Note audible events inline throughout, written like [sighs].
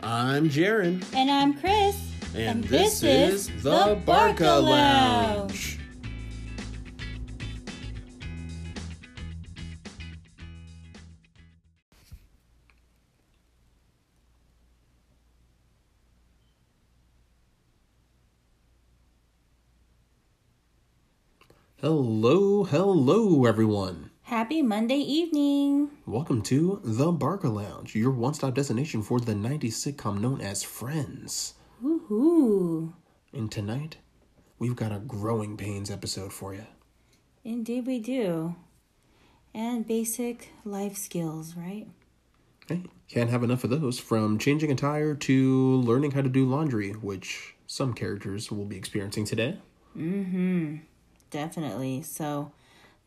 I'm Jaron. And I'm Chris. And, this, is the Barca Lounge. Hello, hello, everyone. Happy Monday evening. Welcome to the Barker Lounge, your one stop destination for the 90s sitcom known as Friends. Woohoo. And tonight, we've got a Growing Pains episode for you. Indeed, we do. And basic life skills, right? Hey, can't have enough of those. From changing a tire to learning how to do laundry, which some characters will be experiencing today. Mm hmm. Definitely. So,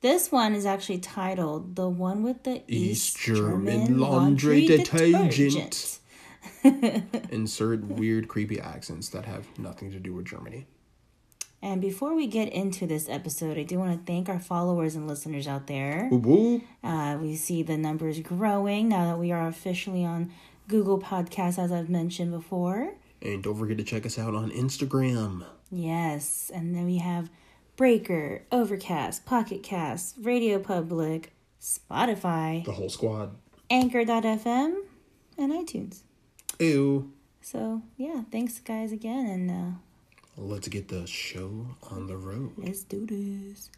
this one is actually titled The One with the East East, German German, Laundry Laundry, Detergent. Detergent. [laughs] Insert weird, creepy accents that have nothing to do with Germany. And before we get into this episode, I do want to thank our followers and listeners out there. Uh, we see the numbers growing now that we are officially on Google Podcasts, as I've mentioned before. And don't forget to check us out on Instagram. Yes, and then we have Breaker, Overcast, Pocket Cast, Radio Public, Spotify, The whole squad. Anchor.fm, and iTunes. Ew. So, yeah, thanks guys again, and uh, Let's get the show on the road. let's do this.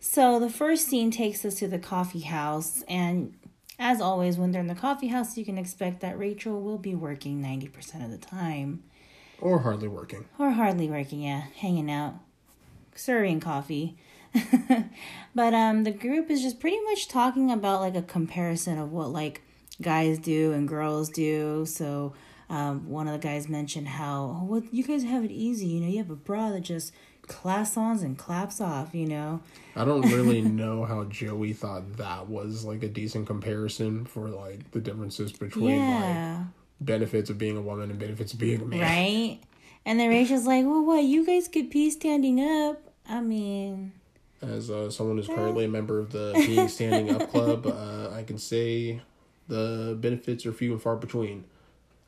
So, the first scene takes us to the coffee house, and as always, when they're in the coffee house, you can expect that Rachel will be working 90% of the time. Or hardly working. or hardly working, yeah, hanging out, serving coffee. [laughs] but um, the group is just pretty much talking about like a comparison of what like guys do and girls do. So um, one of the guys mentioned how oh, well you guys have it easy. You know, you have a bra that just claps on and claps off. You know, I don't really [laughs] know how Joey thought that was like a decent comparison for like the differences between like yeah, benefits of being a woman and benefits of being a man. right. And then Rachel's like, well, what? You guys could pee standing up. I mean, As uh, someone who's currently a member of the Being [laughs] Standing Up Club, uh, I can say the benefits are few and far between.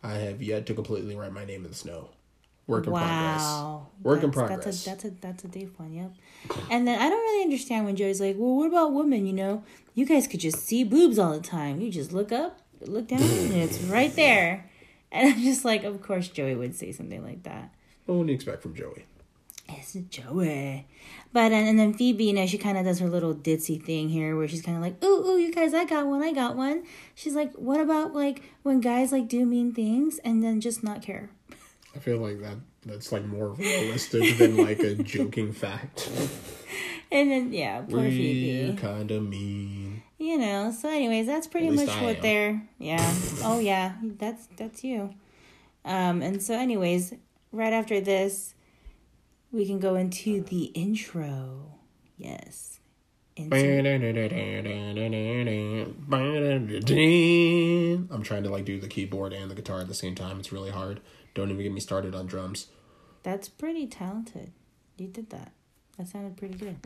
I have yet to completely write my name in the snow. Work in Wow. progress. Work in That's- progress. That's a that's a that's a deep one, yep. And then I don't really understand when Joey's like, Well, what about women, you know? You guys could just see boobs all the time. You just look up, look down, and it's [laughs] right there. And I'm just like, of course Joey would say something like that. What would you expect from Joey? It's Joey. But and, and then Phoebe, you know, she kind of does her little ditzy thing here where she's kind of like, ooh, ooh, you guys, I got one, I got one. She's like, what about like when guys like do mean things and then just not care? I feel like that that's like more realistic than like a [laughs] joking fact. And then, yeah, poor We're Phoebe. kind of mean. you know so anyways that's pretty much I what am. they're yeah [laughs] oh yeah that's that's you um and so anyways right after this we can go into the intro. Yes. Into- I'm trying to like do the keyboard and the guitar at the same time. It's really hard. Don't even get me started on drums. that's pretty talented. You did that. That sounded pretty good.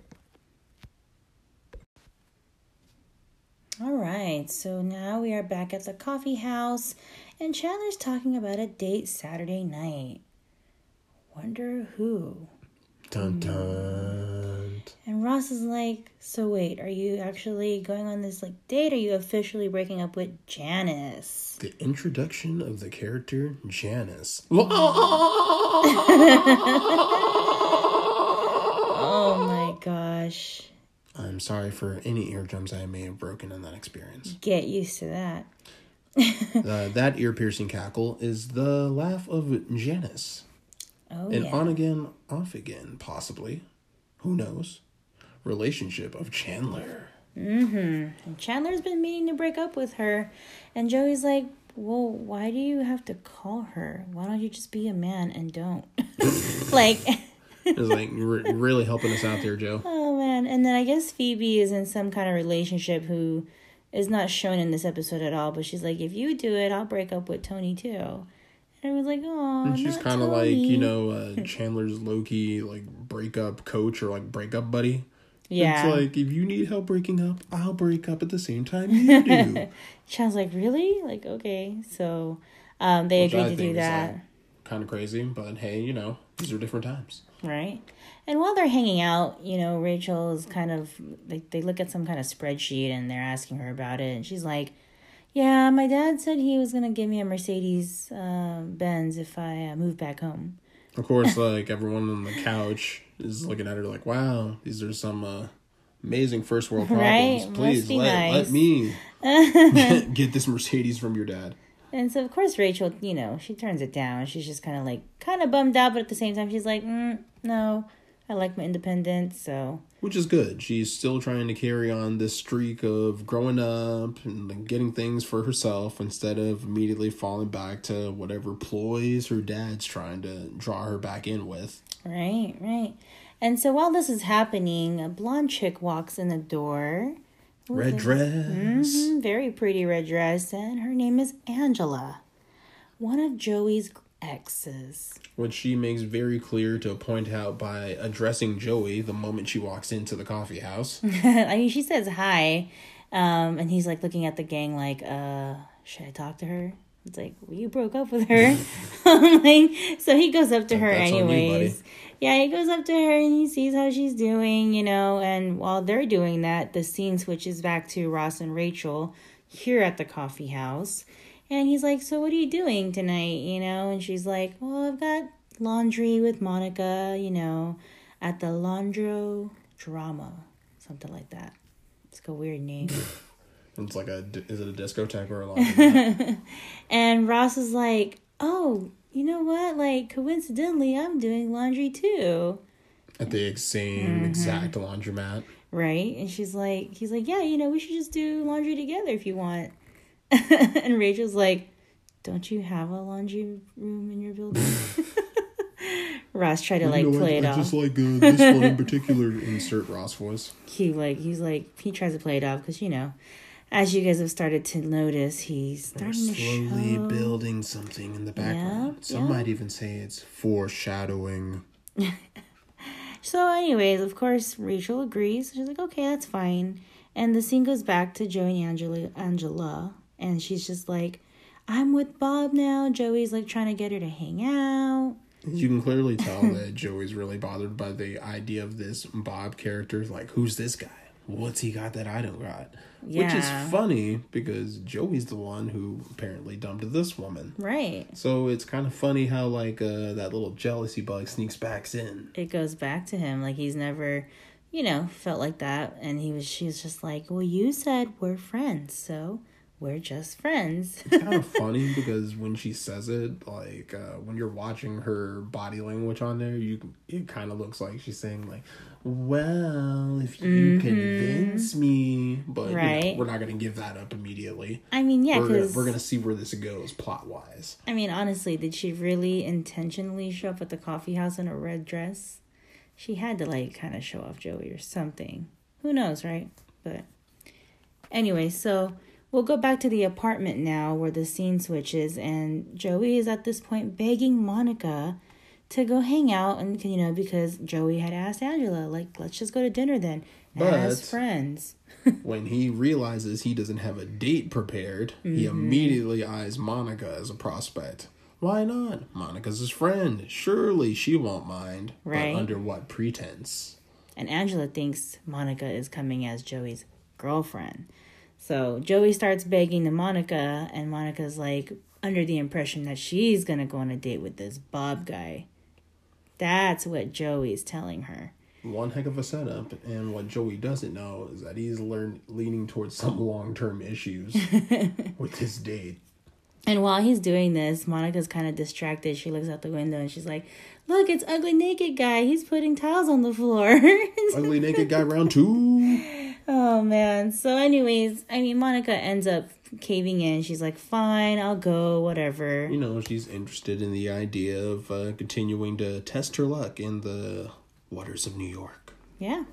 All right. So now we are back at the coffee house and chandler's talking about a date saturday night. Wonder who Dun dun. And Ross is like, so wait, are you actually going on this like date? Are you officially breaking up with Janice? The introduction of the character Janice. [laughs] Oh my gosh. I'm sorry for any eardrums I may have broken in that experience. Get used to that. [laughs] Uh, that ear piercing cackle is the laugh of Janice. Oh An yeah. on again, off again, possibly. Who knows? Relationship of Chandler. Mm-hmm. And Chandler's been meaning to break up with her. And Joey's like, well, why do you have to call her? Why don't you just be a man and don't? [laughs] like, [laughs] It's like re- really helping us out there, Joe. [laughs] oh man. And then I guess Phoebe is in some kind of relationship who is not shown in this episode at all. But she's like, if you do it, I'll break up with Tony too. And I was like, oh, And she's kind of like you know uh, [laughs] Chandler's Loki like breakup coach or like breakup buddy. Yeah. It's like if you need help breaking up, I'll break up at the same time [laughs] you do. Sean's like, really? Like, okay. So um, they Which I agreed to do that. like, kind of crazy, but hey, you know, these are different times. Right. And while they're hanging out, you know, Rachel is kind of they they look at some kind of spreadsheet and they're asking her about it and she's like, "Yeah, my dad said he was going to give me a Mercedes uh, Benz if I uh, move back home." Of course, [laughs] like everyone on the couch is looking at her like, "Wow, these are some uh, amazing first world problems. Right? Please let nice." let me get, [laughs] [laughs] get this Mercedes from your dad." And so of course Rachel, you know, she turns it down. She's just kind of like kind of bummed out, but at the same time she's like, mm, "No, I like my independence." So, Which is good. She's still trying to carry on this streak of growing up and getting things for herself instead of immediately falling back to whatever ploys her dad's trying to draw her back in with. right, right. And so while this is happening, a blonde chick walks in the door. Red dress. Mhm, very pretty red dress, and her name is Angela, one of Joey's exes. Which she makes very clear to point out by addressing Joey the moment she walks into the coffee house. [laughs] I mean, she says hi, um, and he's like looking at the gang, like, uh, should I talk to her? It's like, well, you broke up with her. [laughs] [laughs] Like, so he goes up to her you, anyways. buddy. yeah, he goes up to her and he sees how she's doing, you know, and while they're doing that, the scene switches back to Ross and Rachel here at the coffee house. And he's like, So what are you doing tonight? You know, and she's like, Well, I've got laundry with Monica, you know, at the Laundro Drama. Something like that. It's like a weird name. [laughs] It's like a is it a discotheque or a [laughs] laundromat? and Ross is like, Oh, you know what? Like, coincidentally, I'm doing laundry too. at the same mm-hmm. exact laundromat. Right? And she's like, He's like, Yeah, you know, we should just do laundry together if you want. [laughs] and Rachel's like, Don't you have a laundry room in your building? [laughs] Ross tried to like You know, play I, it I off. just like uh, this one in [laughs] particular. Insert Ross voice. he like he's like he tries to play it off because you know, as you guys have started to notice, he's They're starting to slowly show. building something in the background. Yep, Some yep. might even say it's foreshadowing. So, anyways, of course, Rachel agrees. She's like, okay, that's fine. And the scene goes back to Joey and Angela, Angela, and she's just like, I'm with Bob now. Joey's like trying to get her to hang out. You can clearly tell that [laughs] Joey's really bothered by the idea of this Bob character. Like, who's this guy? What's he got that I don't got? Which is funny because Joey's the one who apparently dumped this woman. Right. So it's kind of funny how like uh, that little jealousy bug sneaks back in. It goes back to him. Like he's never, you know, felt like that. And he was, she's just like, well, you said we're friends, so we're just friends. It's kind of [laughs] funny because when she says it, like uh, when you're watching her body language on there, you it kind of looks like she's saying like, "Well, if you convince me," but you know, Mm-hmm. We're not gonna give that up immediately. I mean, yeah, we're gonna, we're gonna see where this goes plot wise. I mean, honestly, did she really intentionally show up at the coffee house in a red dress? She had to like kind of show off Joey or something. Who knows, right? But anyway, so we'll go back to the apartment now where the scene switches and Joey is at this point begging Monica to go hang out and you know because Joey had asked Angela like let's just go to dinner then as But- friends. [laughs] when he realizes he doesn't have a date prepared, he Mm-hmm. immediately eyes Monica as a prospect. Why not? Monica's his friend. Surely she won't mind. Right. But under what pretense? And Angela thinks Monica is coming as Joey's girlfriend. So Joey starts begging to Monica, and Monica's like under the impression that she's gonna go on a date with this Bob guy. That's what Joey's telling her. One heck of a setup, and what Joey doesn't know is that he's learned leaning towards some long term issues [laughs] with his date. And while he's doing this, Monica's kind of distracted. She looks out the window and she's like, Look, it's ugly naked guy. He's putting towels on the floor. [laughs] Ugly naked guy round two. [laughs] Oh man. So anyways, I mean Monica ends up caving in. She's like, "Fine, I'll go, whatever." You know, she's interested in the idea of uh, continuing to test her luck in the waters of New York. Yeah.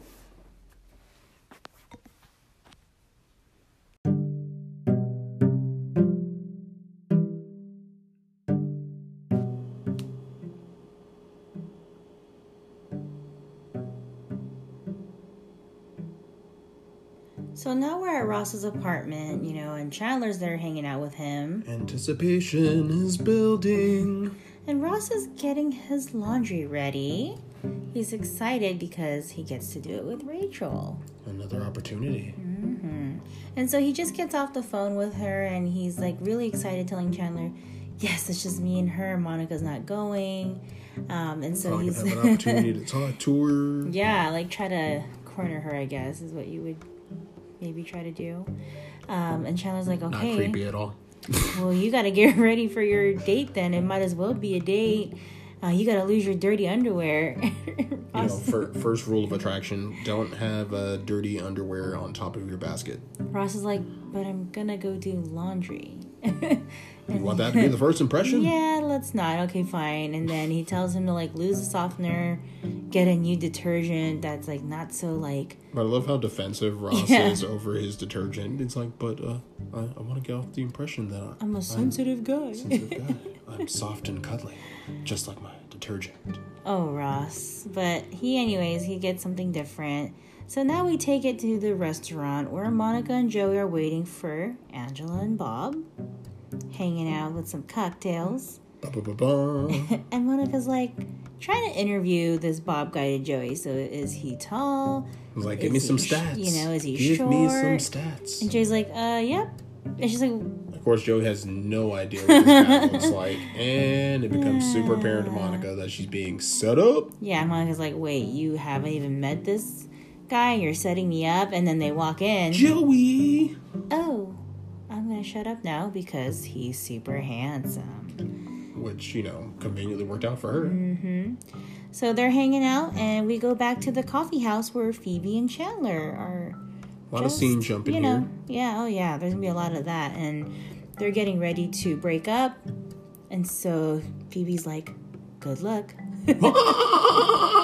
So now we're at Ross's apartment, you know, and Chandler's there hanging out with him. Anticipation is building. And Ross is getting his laundry ready. He's excited because he gets to do it with Rachel. Another opportunity. And so he just gets off the phone with her and he's like really excited, telling Chandler, Yes, it's just me and her. Monica's not going. Um, and so So I he's. have an [laughs] opportunity to talk to her. yeah, like try to corner her, I guess, is what you would maybe try to do. Um, and Chandler's like, okay. Not creepy at all. [laughs] Well, you got to get [laughs] ready for your date then. It might as well be a date. Uh, you got to lose your dirty underwear. [laughs] You know, fir- first rule of attraction: don't have uh, dirty underwear on top of your basket. Ross is like, but I'm gonna go do laundry. [laughs] You want that to be the first impression? yeah, let's not. Okay, fine. And then he tells him to like lose the softener, get a new detergent that's like not so like But I love how defensive Ross [laughs] Yeah. is over his detergent. It's like, but uh, I, I want to get off the impression that I'm a sensitive guy. sensitive guy. I'm soft and cuddly, just like my detergent. Oh, Ross. But he, anyways, he gets something different. So now we take it to the restaurant where Monica and Joey are waiting for Angela and Bob, hanging out with some cocktails. [laughs] And Monica's like trying to interview this Bob guy to Joey. So is he tall? Was like, give me some sh- stats. you know, is he Give me some stats. And Joey's like, uh, yep. And she's like, Of course, Joey has no idea what this guy looks [laughs] like, and it becomes super apparent to Monica that she's being set up. yeah. Monica's like, wait, you haven't even met this guy? You're setting me up? And then they walk in. Joey. oh, I'm gonna shut up now because he's super handsome. Which, you know, conveniently worked out for her. Mm-hmm. So they're hanging out, and we go back to the coffee house where Phoebe and Chandler are. A lot of scene jumping you know, here. Yeah, oh yeah, there's gonna be a lot of that, and they're getting ready to break up, and so Phoebe's like, "Good luck." [laughs] [laughs]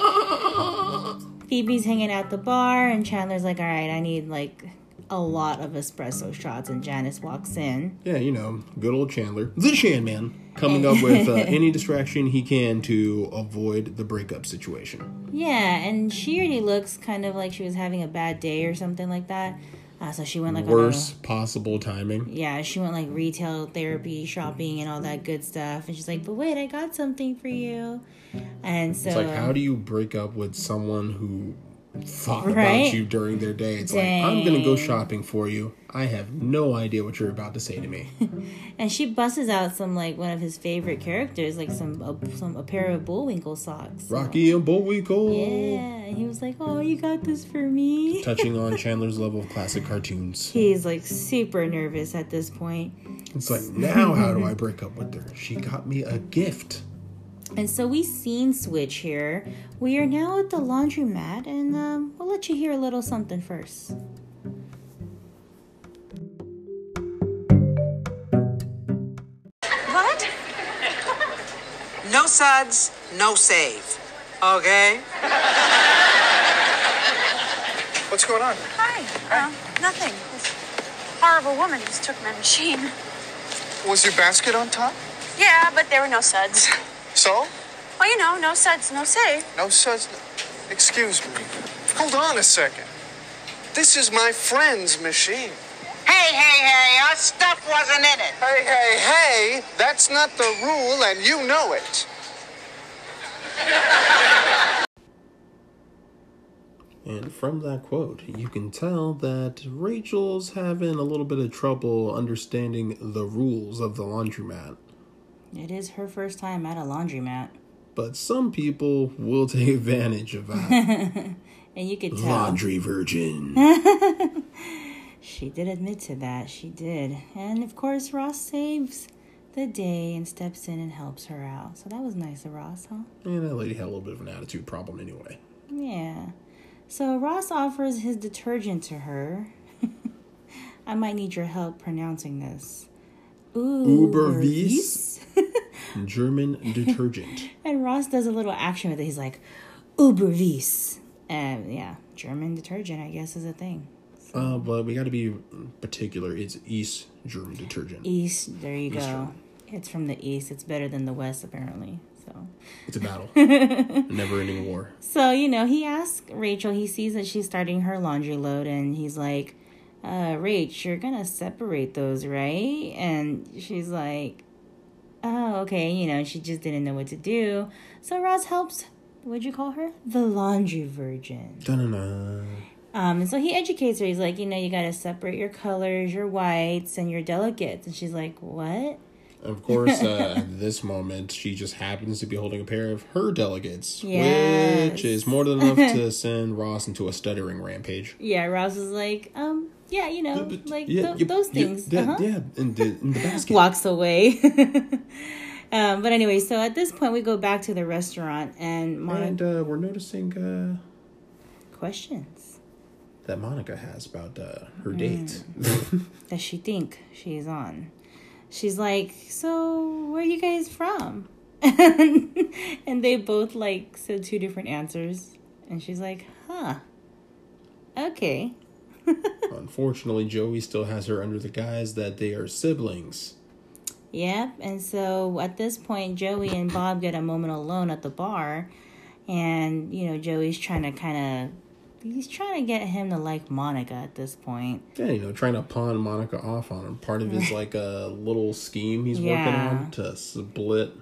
Phoebe's hanging out the bar, and Chandler's like, "All right, I need like a lot of espresso shots," and Janice walks in. Yeah, you know, good old Chandler, the Shan Man, coming up with uh, [laughs] any distraction he can to avoid the breakup situation. Yeah, and she already looks kind of like she was having a bad day or something like that. Uh, so she went like on a- Worst possible timing. yeah, she went like retail therapy, shopping, and all that good stuff. And she's like, "But wait, I got something for you." And so, It's like, how do you break up with someone who thought Right? about you during their day? It's like, I'm gonna go shopping for you. I have no idea what you're about to say to me. [laughs] and she busts out some like one of his favorite characters, like some a, some a pair of Bullwinkle socks. So- Rocky and Bullwinkle. Yeah, and he was like, "Oh, you got this for me." [laughs] Touching on Chandler's love of classic cartoons. He's like super nervous at this point. It's like, now how do I break up with her? She got me a gift. And so we scene switch here. We are now at the laundromat, and um, we'll let you hear a little something first. What? No suds, no save. Okay? What's going on? Hi. Um, nothing. This horrible woman just took my machine. Was your basket on top? Yeah, but there were no suds. So? Well, you know, no suds, no say. No such. Excuse me. Hold on a second. This is my friend's machine. Hey, hey, hey, our stuff wasn't in it. Hey, hey, hey! That's not the rule, and you know it. And from that quote, you can tell that Rachel's having a little bit of trouble understanding the rules of the laundromat. It is her first time at a laundromat, But some people will take advantage of that. [laughs] and you could tell Laundry virgin. [laughs] she did admit to that. She did, and of course, Ross saves the day and steps in and helps her out. So that was nice of Ross, huh? and that lady had a little bit of an attitude problem anyway. Yeah. So Ross offers his detergent to her. [laughs] I might need your help pronouncing this. Überweiss? [laughs] German detergent. And Ross does a little action with it. He's like, Überweiss. And yeah, German detergent, I guess, is a thing. Uh, but we got to be particular. It's East German detergent. East, there you go. German. It's from the east. It's better than the west, apparently. So, It's a battle. [laughs] Never ending war. so you know, he asks Rachel. He sees that she's starting her laundry load, and he's like, uh, Rach, you're gonna separate those, right? And she's like, oh, okay, you know, she just didn't know what to do. So Ross helps, what'd you call her? The laundry virgin. Dun-dun-dun. Um, and so he educates her. He's like, you know, you gotta separate your colors, your whites, and your delicates. And she's like, what? Of course, uh, [laughs] at this moment, she just happens to be holding a pair of her delegates, Yes. which is more than enough to [laughs] send Ross into a stuttering rampage. Yeah, Ross is like, um, yeah, you know, But- like yeah, tho- you- those you- things. that- uh-huh. Yeah, in the, in the basket. [laughs] walks away. [laughs] um, but anyway, so at this point, we go back to the restaurant and Monica And uh, we're noticing uh, questions. that Monica has about uh, her Mm. date. [laughs] Does she think she's on? She's like, so where are you guys from? and they both like said two different answers, and she's like, huh, okay. [laughs] Unfortunately, Joey still has her under the guise that they are siblings. Yep. And so at this point, Joey and Bob get a moment alone at the bar. And, you know, Joey's trying to kind of, he's trying to get him to like Monica at this point. Yeah, you know, trying to pawn Monica off on him. Part of his [laughs] like a little scheme he's working on to split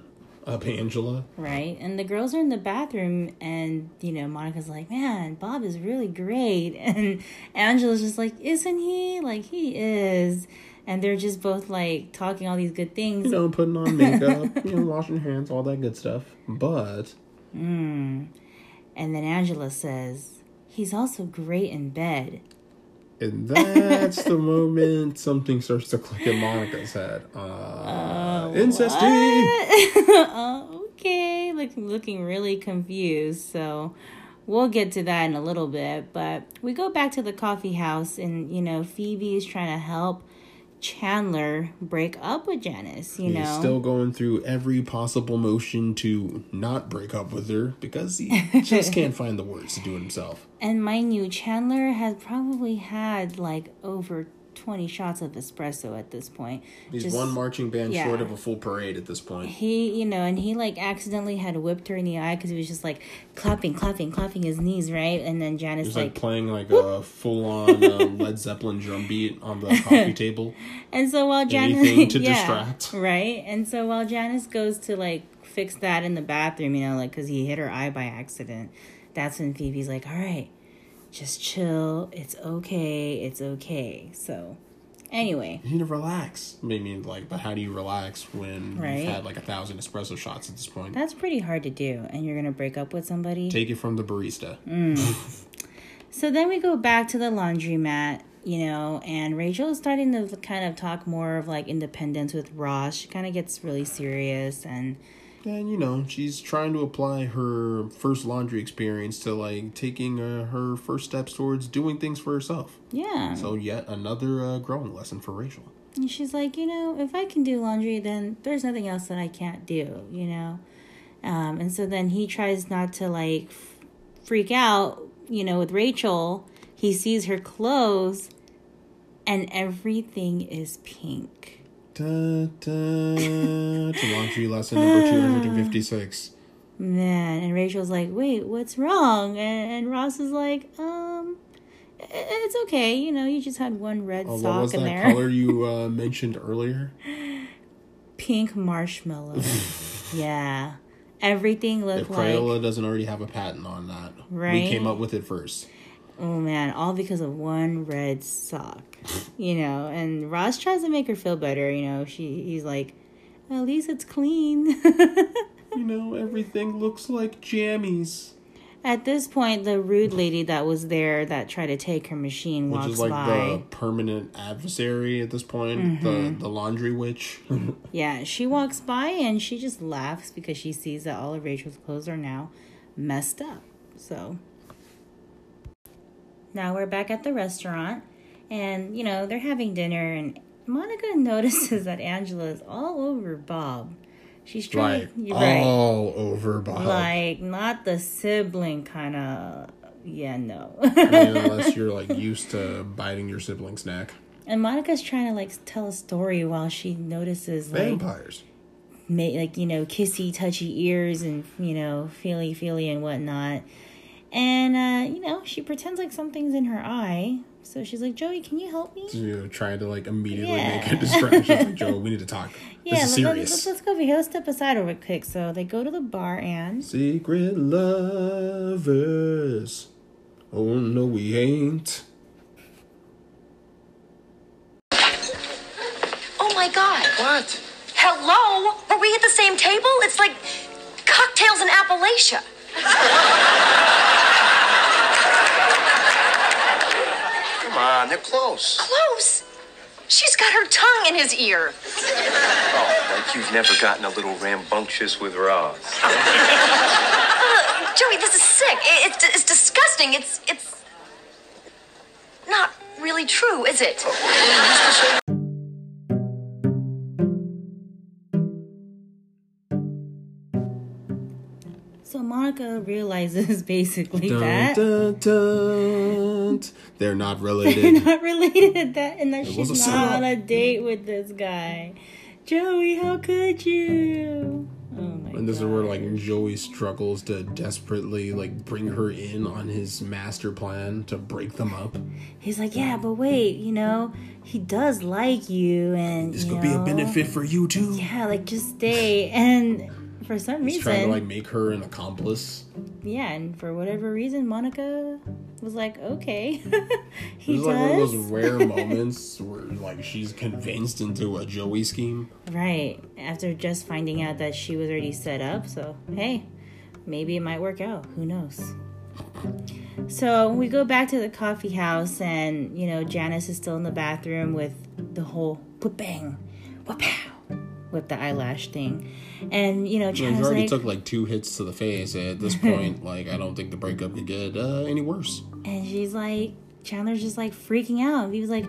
up Angela. Right. And the girls are in the bathroom. And, you know, Monica's like, man, Bob is really great. [laughs] And Angela's just like, isn't he? Like, he is. And they're just both like talking all these good things. You know, putting on makeup, [laughs] you know, washing hands, all that good stuff. But hmm. And then Angela says, he's also great in bed. And that's the moment something starts to click in Monica's head. Uh, incesty. oh, [laughs] okay. Like looking really confused. So we'll get to that in a little bit. But we go back to the coffee house, and you know, Phoebe is trying to help Chandler break up with Janice. You He's know, still going through every possible motion to not break up with her because he just [laughs] can't find the words to do it himself. and mind you, Chandler has probably had like over twenty shots of espresso at this point. He's Just- one marching band yeah. short of a full parade at this point. he you know and he like accidentally had whipped her in the eye because he was just like clapping clapping clapping his knees right and then janice He's like, like playing like a full on uh, [laughs] Led Zeppelin drum beat on the [laughs] coffee table. and so while janice anything to [laughs] yeah, distract. right and so while janice goes to like fix that in the bathroom you know like because he hit her eye by accident that's when phoebe's like all right just chill it's okay it's okay so anyway You need to relax. I mean, like, but how do you relax when Right. you've had like a thousand espresso shots at this point? that's pretty hard to do and you're gonna break up with somebody Take it from the barista. Mm. [laughs] So then we go back to the laundromat, you know, and Rachel is starting to kind of talk more of like independence with Ross. She kind of gets really serious and And you know, she's trying to apply her first laundry experience to like taking uh, her first steps towards doing things for herself. yeah. So yet another uh, growing lesson for Rachel. And she's like, you know, if I can do laundry, then there's nothing else that I can't do, you know? Um, and so then he tries not to like f- freak out, you know, with Rachel. He sees her clothes and everything is pink. Da, da, to laundry lesson number 256. Man, and Rachel's like, wait, what's wrong? And, and Ross is like, um, it's okay. You know, you just had one red Oh, what sock was in that there. color you [laughs] uh, mentioned earlier? Pink marshmallow. [laughs] yeah. Everything looked If like, Crayola doesn't already have a patent on that, Right. we came up with it first. Oh man, all because of one red sock. you know, and Ross tries to make her feel better. You know, she he's like, at least it's clean. [laughs] You know, everything looks like jammies. At this point, the rude lady that was there that tried to take her machine Which walks is like by. the permanent adversary at this point, the mm-hmm. the laundry witch. [laughs] Yeah, she walks by and she just laughs because she sees that all of Rachel's clothes are now messed up. So now we're back at the restaurant and you know, they're having dinner and Monica [laughs] notices that Angela is all over Bob. She's trying like right. all over Bob. Like not the sibling kind of yeah, no. I mean, [laughs] unless you're like used to biting your sibling's neck. and Monica's trying to like tell a story while she notices like Vampires. ma- like you know kissy touchy ears and you know feely feely and whatnot and uh you know she pretends like something's in her eye So she's like, Joey, can you help me? You know, trying to like immediately Yeah. make a distraction. like, Joe, we need to talk. [laughs] Yeah, this is let- serious. let's, let's go over here. Let's step aside real quick. So they go to the bar and Secret lovers. Oh no, we ain't. Oh my god. What? Hello? Were we at the same table? It's like cocktails in Appalachia. [laughs] Come on, they're close. Close. She's got her tongue in his ear. Oh, like you've never gotten a little rambunctious with Ross. Uh, Joey, this is sick. It's, it's disgusting. It's it's not really true, is it? Oh, Monica realizes [laughs] basically Dun, that dun, dun. They're not [laughs] related. they're not related that and that was she's not setup. on a date with this guy. Joey, how could you? Oh my god. and this is where like Joey struggles to desperately like bring her in on his master plan to break them up. He's like, yeah, but wait, you know, he does like you, and This could be a benefit for you too. Yeah, like just stay. And for some He's trying to like make her an accomplice. yeah, and for whatever reason, Monica was like, okay, [laughs] he This is does. like one of those rare [laughs] moments where like she's convinced into a Joey scheme. Right. After just finding out that she was already set up. So, hey, maybe it might work out. Who knows? So we go back to the coffee house, and, you know, Janice is still in the bathroom with the whole whoop bang, whoop pow, with the eyelash thing. And, you know, Janice already like, took like two hits to the face. At this [laughs] point, like I don't think the breakup could get uh, any worse. and she's like, Chandler's just like freaking out. He was like,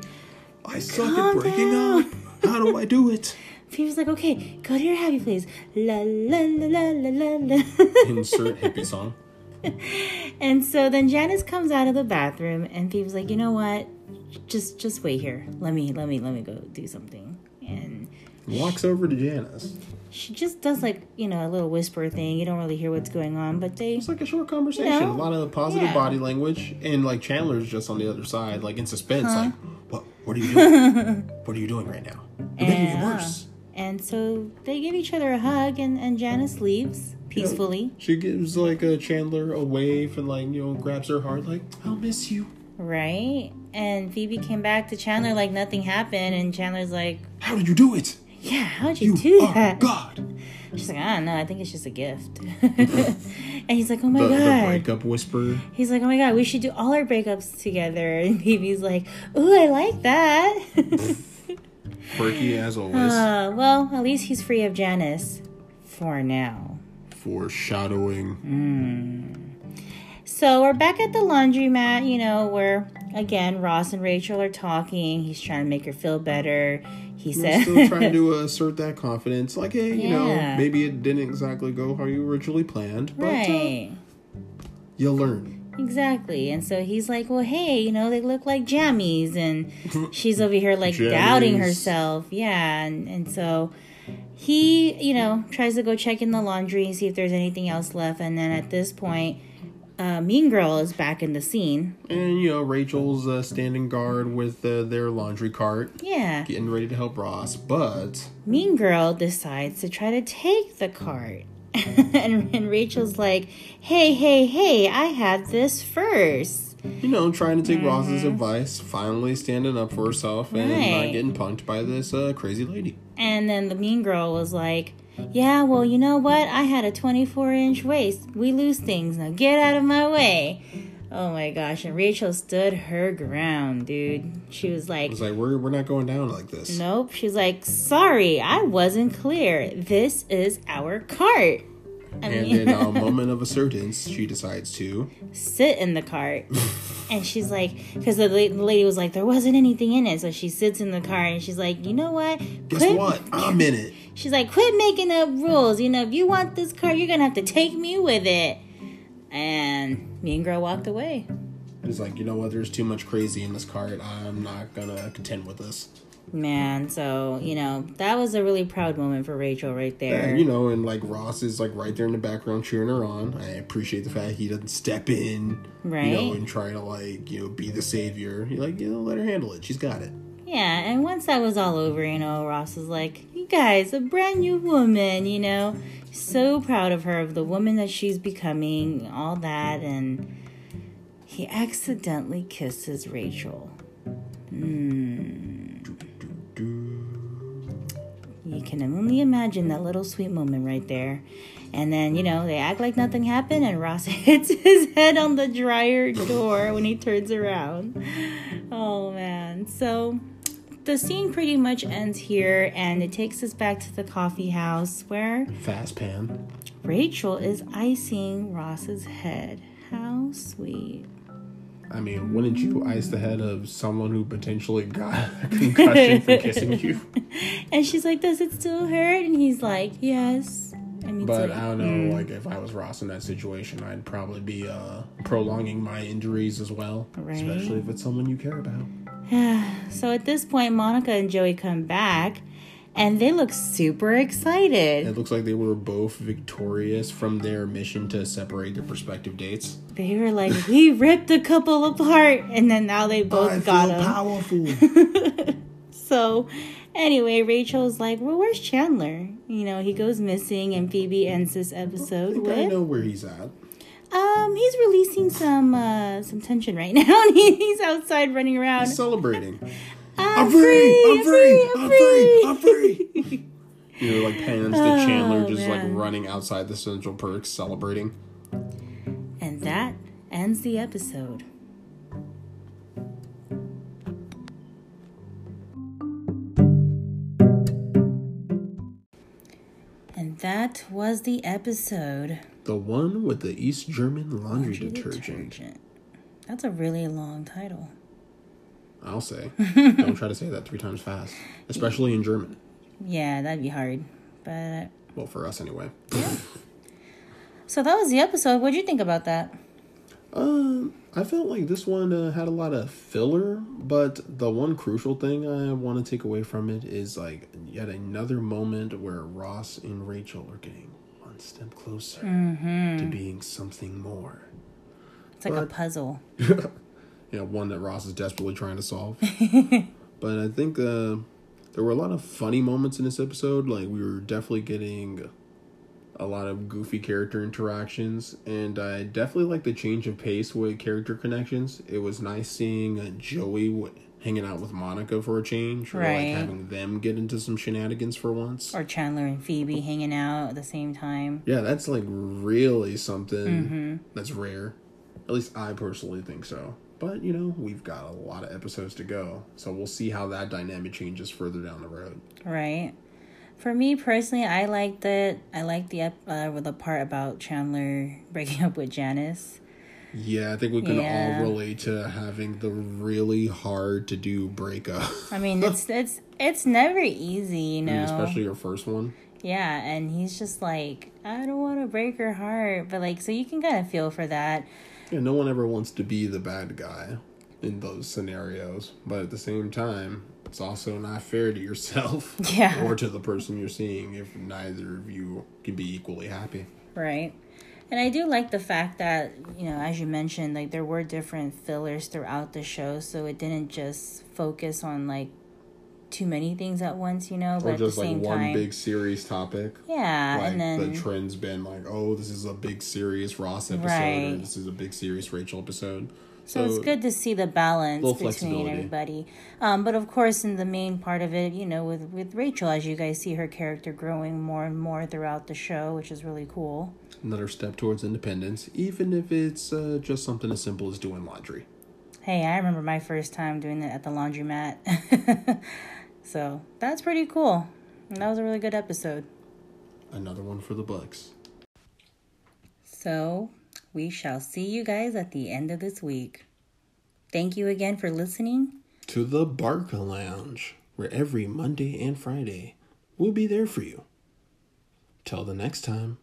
I suck at breaking down. up. How do I do it? [laughs] he was like, okay, go to your happy place. La la la la la la la. [laughs] Insert hippie song. And so then Janice comes out of the bathroom and Phoebe's like, you know what? Just just wait here. Let me let me let me go do something. And Walks over to Janice. she just does like, you know, a little whisper thing. You don't really hear what's going on, but they It's like a short conversation. You know? A lot of positive Yeah. body language, and like Chandler's just on the other side, like in suspense. Uh-huh. Like, what? What are you doing? [laughs] what are you doing right now? You're making it worse. and so they give each other a hug and, and Janice leaves peacefully. She gives like a Chandler a wave and like you know grabs her heart like I'll miss you. Right? And Phoebe came back to Chandler like nothing happened and Chandler's like, How did you do it? Yeah, how'd you, You do that? God. She's like, I don't know, I think it's just a gift. [laughs] and he's like, Oh my The, the god. breakup whisper. He's like, oh my god, we should do all our breakups together. [laughs] And Phoebe's like, ooh, I like that. [laughs] Quirky as always. uh, well, at least he's free of Janice for now. Foreshadowing. So we're back at the laundromat, you know, where again Ross and Rachel are talking. He's trying to make her feel better. He said, Still trying to [laughs] assert that confidence. Like, hey, you know, maybe it didn't exactly go how you originally planned, but uh, right. you'll learn. Exactly. And so he's like, well, hey, you know, they look like jammies. And [laughs] she's over here, like, doubting herself. Yeah. And, and so he, you know, tries to go check in the laundry and see if there's anything else left. And then at this point, uh, Mean Girl is back in the scene. And you know, Rachel's uh, standing guard with uh, their laundry cart, Yeah. getting ready to help Ross. But Mean Girl decides to try to take the cart. [laughs] and, and Rachel's like, hey, hey, hey, I had this first. you know, trying to take Ross's advice, finally standing up for herself and not Mm-hmm. Getting punked by this uh, crazy lady. And then the mean girl was like, Yeah, well, you know what? I had a 24 inch waist. We lose things. Now get out of my way. Oh my gosh. And Rachel stood her ground, dude. She was like, It's like we're we're not going down like this. Nope. She's like, Sorry, I wasn't clear. This is our cart. I And mean, in a [laughs] moment of assertance, she decides to. sit in the cart. [laughs] and she's like, because the, la- the lady was like, there wasn't anything in it. So she sits in the cart and she's like, you know what? Guess Quit- what? [laughs] I'm in it. She's like, quit making up rules. You know, if you want this car, you're gonna have to take me with it. And Mean Girl walked away. It's like, you know what? There's too much crazy in this cart. I'm not gonna contend with this. Man, so you know that was a really proud moment for Rachel right there. And, you know, and like Ross is like right there in the background cheering her on. I appreciate the fact he doesn't step in, Right. You know, and try to like you know be the savior. He like you know let her handle it. She's got it. Yeah, and once that was all over, you know, Ross was like, "You guys, a brand new woman," you know, so proud of her, of the woman that she's becoming, all that, and he accidentally kisses Rachel. Hmm. You can only imagine that little sweet moment right there. And then, you know, they act like nothing happened, and Ross [laughs] hits his head on the dryer door when he turns around. Oh, man. So the scene pretty much ends here, and it takes us back to the coffee house where Fast pan. Rachel is icing Ross's head. How sweet. I mean, wouldn't you ice the head of someone who potentially got a concussion from kissing you? [laughs] And she's like, Does it still hurt? And he's like, Yes. I mean, But I don't know, like if I was Ross in that situation, I'd probably be uh, prolonging my injuries as well, Right. especially if it's someone you care about. [sighs] So at this point, Monica and Joey come back, and they look super excited. It looks like they were both victorious from their mission to separate their prospective dates. They were like, "We [laughs] ripped the couple apart," and then now they both got him. powerful. [laughs] So, anyway, Rachel's like, "Well, where's Chandler?" You know, he goes missing, and Phoebe ends this episode I with, know where he's at. Um, he's releasing some uh some tension right [laughs] now. and he's outside running around. He's celebrating. I'm, I'm free! I'm free! I'm I'm free! free! I'm free! [laughs] You know, like pans to Chandler Oh, just like running outside the Central Perks celebrating. And that ends the episode. And that was the episode. The one with the East German laundry, detergent. Detergent. That's a really long title. I'll say. Don't try to say that three times fast, especially in German. Yeah, that'd be hard. But Well, for us anyway. [laughs] so that was the episode. What'd you think about that? Um, I felt like this one uh, had a lot of filler, but the one crucial thing I want to take away from it is like yet another moment where Ross and Rachel are getting one step closer to being something more. It's like a But- puzzle. [laughs] you know, one that Ross is desperately trying to solve. [laughs] but I think uh, there were a lot of funny moments in this episode. Like we were definitely getting a lot of goofy character interactions, and I definitely like the change of pace with character connections. It was nice seeing uh, Joey w- hanging out with Monica for a change, or Right. like having them get into some shenanigans for once. Or Chandler and Phoebe hanging out at the same time. Yeah, that's like really something Mm-hmm. that's rare. At least I personally think so. But you know, we've got a lot of episodes to go, so we'll see how that dynamic changes further down the road. Right. For me personally, I liked it. I liked the uh, with the part about Chandler breaking [laughs] up with Janice. Yeah, I think we can Yeah. all relate to having the really hard to do breakup, I mean, it's [laughs] it's it's never easy, you know. especially your first one. yeah, and he's just like, I don't want to break her heart, but like, so you can kind of feel for that. Yeah, no one ever wants to be the bad guy in those scenarios, but at the same time, it's also not fair to yourself [laughs] Yeah. or to the person you're seeing if neither of you can be equally happy. Right. And I do like the fact that, you know, as you mentioned, like there were different fillers throughout the show, so it didn't just focus on like too many things at once, you know, but or at the just like same one time. big series topic. yeah, Like and then the trend's been like, oh, this is a big series Ross episode, or this is a big serious Rachel episode. So it's good to see the balance between everybody. Um, but of course, in the main part of it, you know, with with Rachel, as you guys see her character growing more and more throughout the show, which is really cool. Another step towards independence, even if it's uh, just something as simple as doing laundry. Hey, I remember my first time doing it at the laundromat. [laughs] so that's pretty cool. And that was a really good episode. Another one for the books. So we shall see you guys at the end of this week. Thank you again for listening. To the Barca Lounge, where every Monday and Friday we'll be there for you. Till the next time.